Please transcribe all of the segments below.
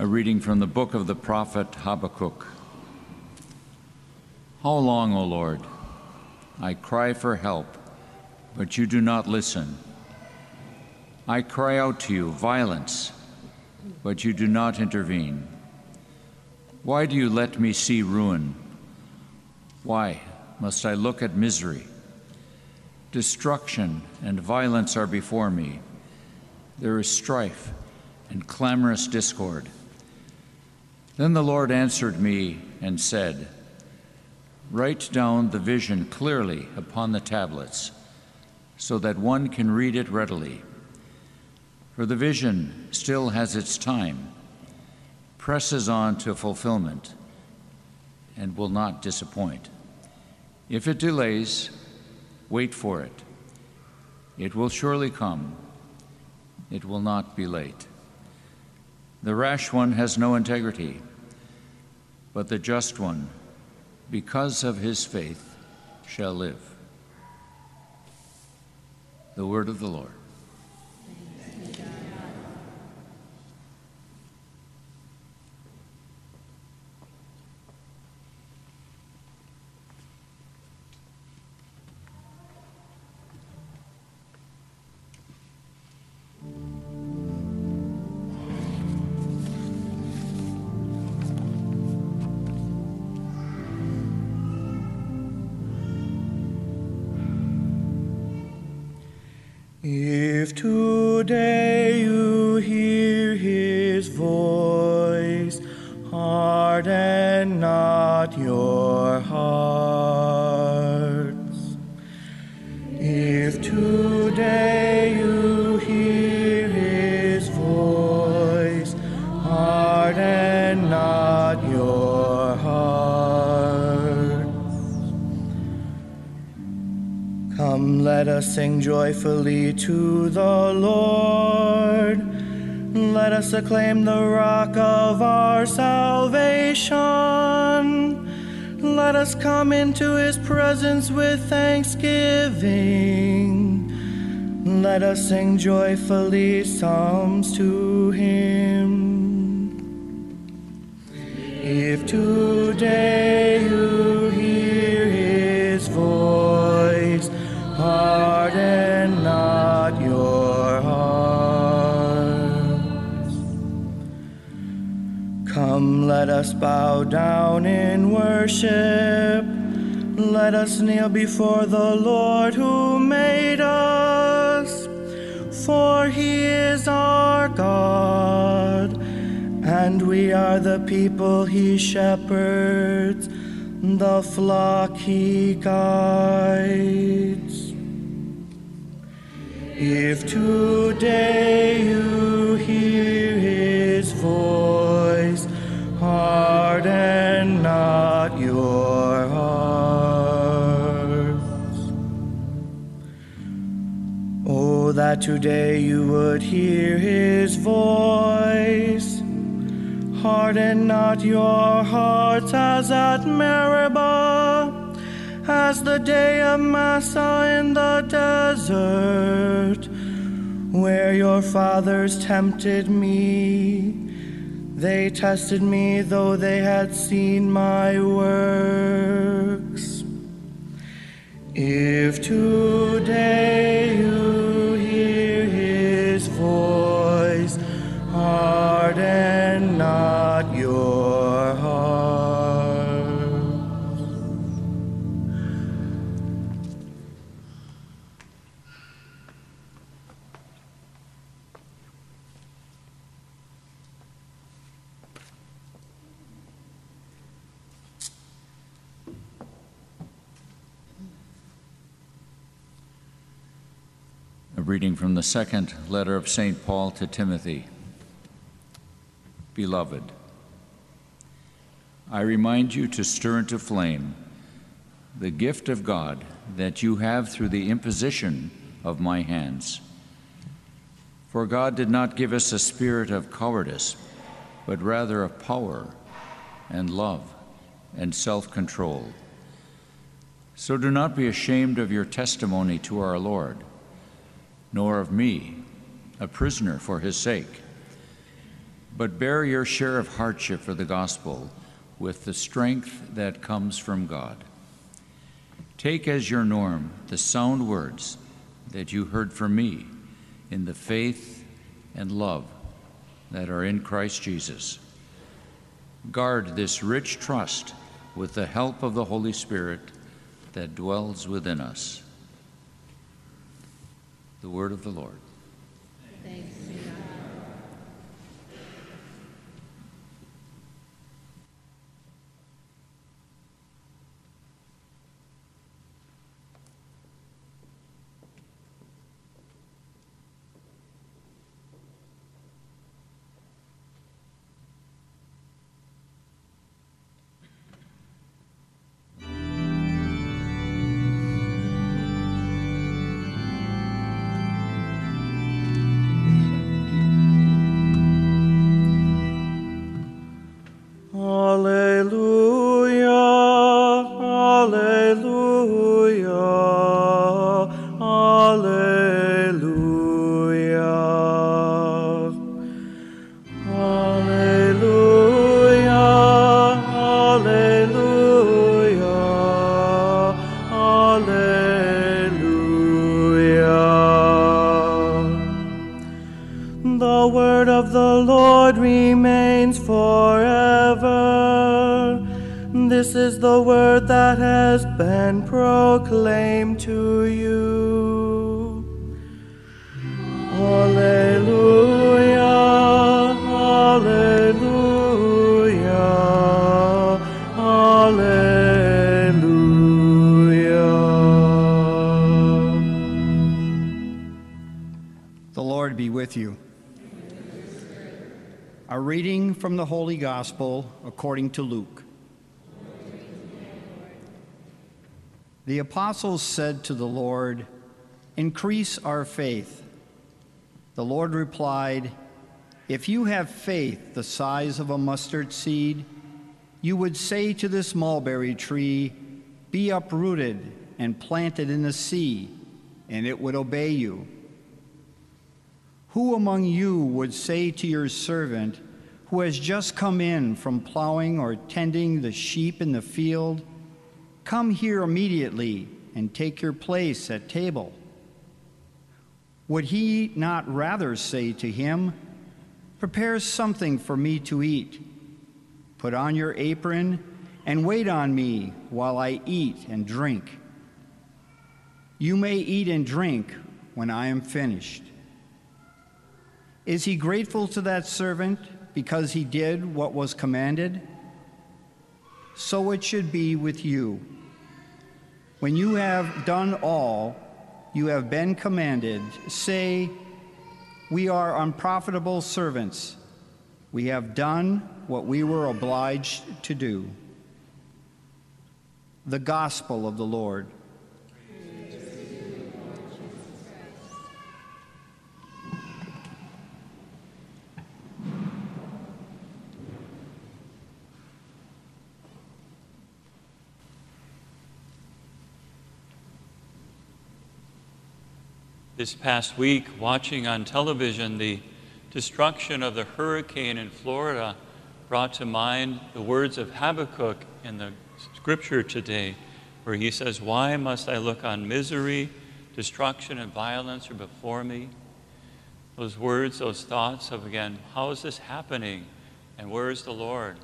A reading from the book of the prophet Habakkuk. How long, O Lord? I cry for help, but you do not listen. I cry out to you, violence, but you do not intervene. Why do you let me see ruin? Why must I look at misery? Destruction and violence are before me. There is strife and clamorous discord. Then the Lord answered me and said, Write down the vision clearly upon the tablets, so that one can read it readily. For the vision still has its time, presses on to fulfillment, and will not disappoint. If it delays, wait for it. It will surely come. It will not be late. The rash one has no integrity, but the just one, because of his faith, shall live. The word of the Lord. If today you hear his voice, harden not your hearts. Us sing joyfully to the Lord. Let us acclaim the rock of our salvation. Let us come into his presence with thanksgiving. Let us sing joyfully psalms to him. If today you hear his voice, harden not your hearts. Come, let us bow down in worship. Let us kneel before the Lord who made us. For he is our God, and we are the people he shepherds, the flock he guides. If today you hear his voice, harden not your hearts. Oh, that today you would hear his voice. Harden not your hearts as at Meribah, as the day of Massah in the desert, where your fathers tempted me. They tested me, though they had seen my works. If today reading from the second letter of St. Paul to Timothy. Beloved, I remind you to stir into flame the gift of God that you have through the imposition of my hands. For God did not give us a spirit of cowardice, but rather of power and love and self control. So do not be ashamed of your testimony to our Lord, nor of me, a prisoner for his sake but bear your share of hardship for the gospel with the strength that comes from God. Take as your norm the sound words that you heard from me in the faith and love that are in Christ Jesus. Guard this rich trust with the help of the Holy Spirit that dwells within us. The word of the Lord. Thanks This is the word that has been proclaimed to you. Alleluia, Alleluia, Alleluia. The Lord be with you. A reading from the Holy Gospel according to Luke. The apostles said to the Lord, Increase our faith. The Lord replied, If you have faith the size of a mustard seed, you would say to this mulberry tree, Be uprooted and planted in the sea, and it would obey you. Who among you would say to your servant, who has just come in from plowing or tending the sheep in the field, Come here immediately and take your place at table? Would he not rather say to him, Prepare something for me to eat? Put on your apron and wait on me while I eat and drink. You may eat and drink when I am finished. Is he grateful to that servant because he did what was commanded? So it should be with you. When you have done all you have been commanded, say, We are unprofitable servants. We have done what we were obliged to do. The Gospel of the Lord. This past week, watching on television the destruction of the hurricane in Florida brought to mind the words of Habakkuk in the scripture today, where he says, Why must I look on misery, destruction, and violence are before me? Those words, those thoughts of, again, how is this happening? And where is the Lord?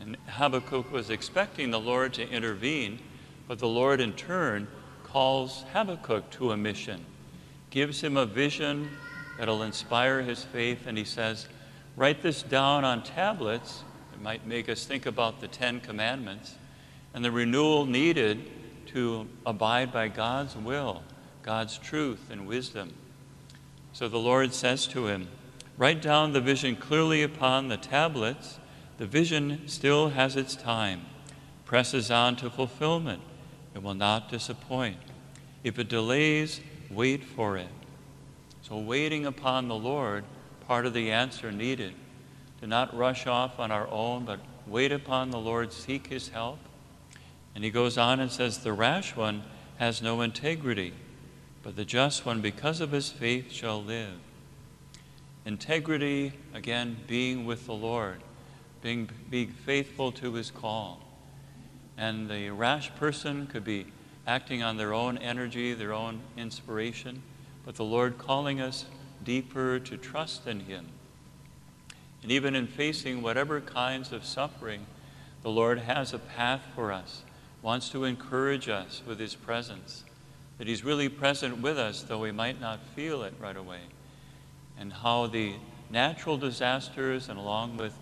And Habakkuk was expecting the Lord to intervene, but the Lord in turn calls Habakkuk to a mission gives him a vision that'll inspire his faith, and he says, Write this down on tablets. It might make us think about the Ten Commandments and the renewal needed to abide by God's will, God's truth and wisdom. So the Lord says to him, Write down the vision clearly upon the tablets. The vision still has its time, presses on to fulfillment. It will not disappoint. If it delays, wait for it. So, waiting upon the Lord, part of the answer needed. To not rush off on our own, but wait upon the Lord, seek his help. And he goes on and says, The rash one has no integrity, but the just one, because of his faith, shall live. integrity, again, being with the Lord, being, being faithful to his call. And the rash person could be acting on their own energy, their own inspiration, but the Lord calling us deeper to trust in him. And even in facing whatever kinds of suffering, the Lord has a path for us, wants to encourage us with his presence, that he's really present with us, though we might not feel it right away and how the natural disasters and along with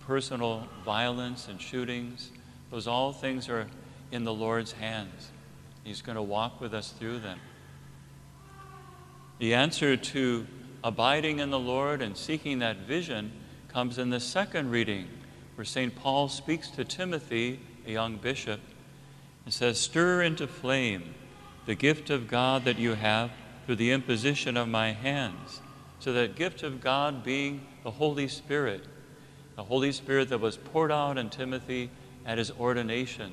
personal violence and shootings, those all things are in the Lord's hands. He's going to walk with us through them. The answer to abiding in the Lord and seeking that vision comes in the second reading, where St. Paul speaks to Timothy, a young bishop, and says, Stir into flame the gift of God that you have through the imposition of my hands. So, that gift of God being the Holy Spirit, the Holy Spirit that was poured out on Timothy at his ordination,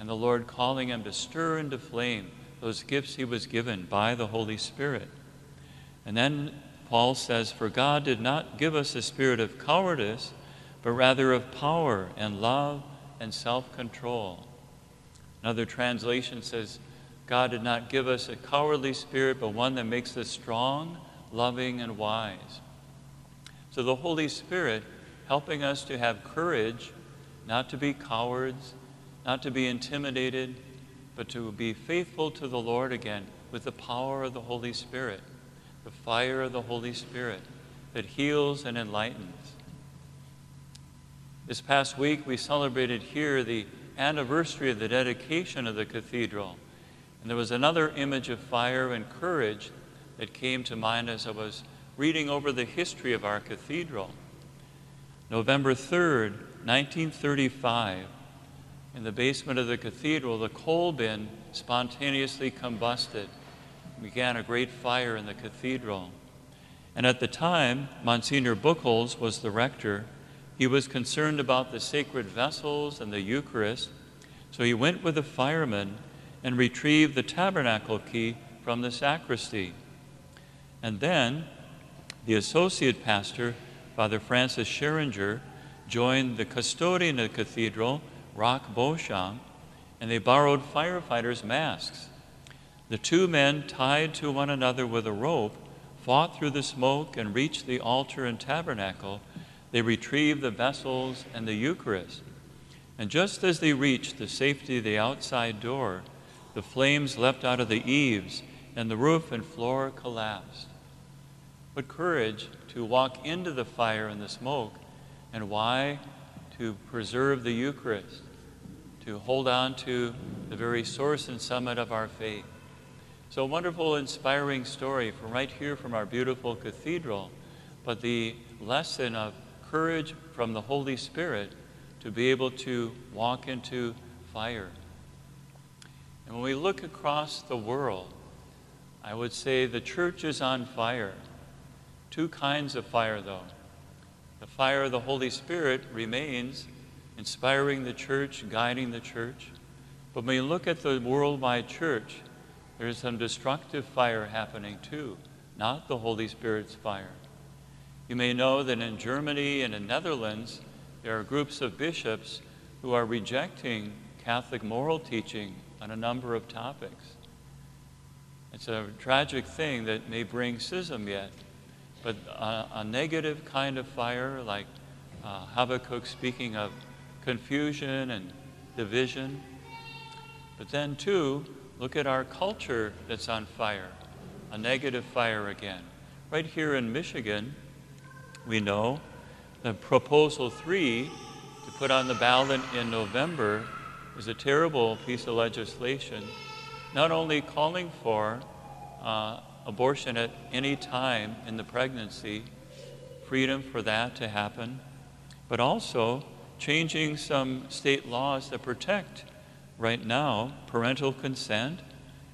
and the Lord calling him to stir into flame those gifts he was given by the Holy Spirit. And then Paul says, For God did not give us a spirit of cowardice, but rather of power and love and self control. Another translation says, God did not give us a cowardly spirit, but one that makes us strong loving, and wise. So the Holy Spirit helping us to have courage, not to be cowards, not to be intimidated, but to be faithful to the Lord again with the power of the Holy Spirit, the fire of the Holy Spirit that heals and enlightens. This past week, we celebrated here the anniversary of the dedication of the cathedral. And there was another image of fire and courage that came to mind as I was reading over the history of our cathedral. November 3rd, 1935, in the basement of the cathedral, the coal bin spontaneously combusted, began a great fire in the cathedral. And at the time, Monsignor Buchholz was the rector. He was concerned about the sacred vessels and the Eucharist, so he went with the firemen and retrieved the tabernacle key from the sacristy. And then the associate pastor, Father Francis Scheringer, joined the custodian of the cathedral, Roch Beauchamp, and they borrowed firefighters' masks. The two men, tied to one another with a rope, fought through the smoke and reached the altar and tabernacle. They retrieved the vessels and the Eucharist. And just as they reached the safety of the outside door, the flames leapt out of the eaves and the roof and floor collapsed but courage to walk into the fire and the smoke. And why? To preserve the Eucharist, to hold on to the very source and summit of our faith. So, wonderful, inspiring story from right here from our beautiful cathedral, but the lesson of courage from the Holy Spirit to be able to walk into fire. And when we look across the world, I would say the church is on fire. Two kinds of fire, though. The fire of the Holy Spirit remains, inspiring the church, guiding the church. But when you look at the worldwide church, there's some destructive fire happening too, not the Holy Spirit's fire. You may know that in Germany and in Netherlands, there are groups of bishops who are rejecting Catholic moral teaching on a number of topics. It's a tragic thing that may bring schism yet. But a, a negative kind of fire, like uh, Habakkuk speaking of confusion and division. But then, too, look at our culture that's on fire, a negative fire again. Right here in Michigan, we know the Proposal 3 to put on the ballot in November is a terrible piece of legislation, not only calling for uh, abortion at any time in the pregnancy, freedom for that to happen, but also changing some state laws that protect right now parental consent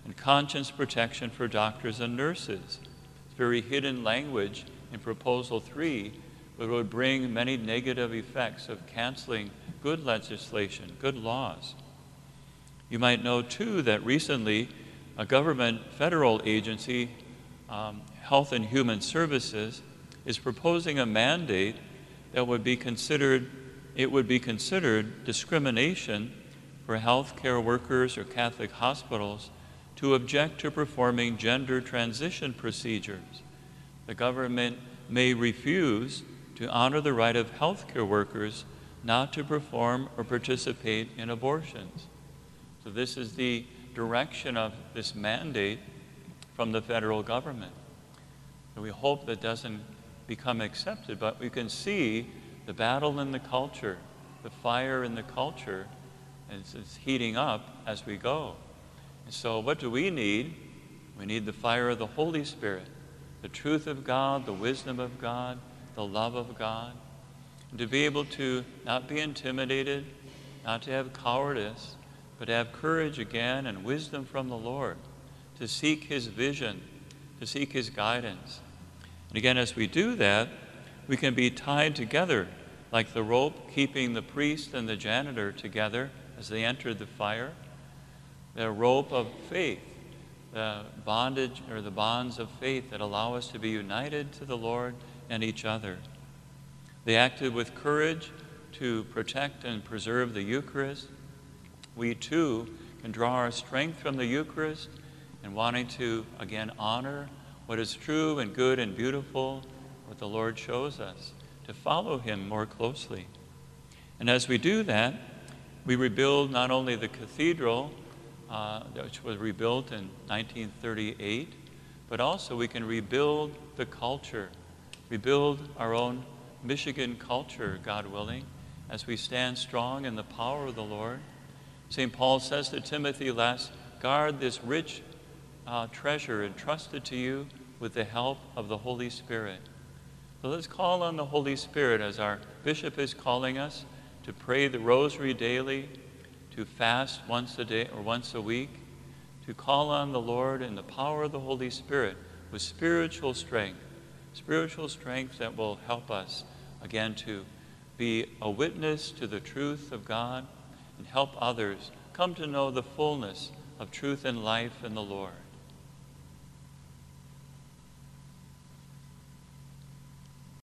and conscience protection for doctors and nurses. It's very hidden language in Proposal 3, but would bring many negative effects of canceling good legislation, good laws. You might know, too, that recently a government federal agency um, Health and Human Services is proposing a mandate that would be considered it would be considered discrimination for healthcare workers or Catholic hospitals to object to performing gender transition procedures. The government may refuse to honor the right of healthcare workers not to perform or participate in abortions. So, this is the direction of this mandate from the federal government. And we hope that doesn't become accepted, but we can see the battle in the culture, the fire in the culture, and it's, it's heating up as we go. And so, what do we need? We need the fire of the Holy Spirit, the truth of God, the wisdom of God, the love of God, and to be able to not be intimidated, not to have cowardice, but to have courage again and wisdom from the Lord, to seek His vision, to seek His guidance. And again, as we do that, we can be tied together like the rope keeping the priest and the janitor together as they entered the fire, the rope of faith, the bondage or the bonds of faith that allow us to be united to the Lord and each other. They acted with courage to protect and preserve the Eucharist. We too can draw our strength from the Eucharist and wanting to again honor what is true and good and beautiful, what the Lord shows us, to follow Him more closely. And as we do that, we rebuild not only the cathedral, uh, which was rebuilt in 1938, but also we can rebuild the culture, rebuild our own Michigan culture, God willing, as we stand strong in the power of the Lord. St. Paul says to Timothy, last, guard this rich uh, treasure entrusted to you with the help of the Holy Spirit. So let's call on the Holy Spirit as our bishop is calling us to pray the rosary daily, to fast once a day or once a week, to call on the Lord in the power of the Holy Spirit with spiritual strength, spiritual strength that will help us again to be a witness to the truth of God and help others come to know the fullness of truth and life in the Lord.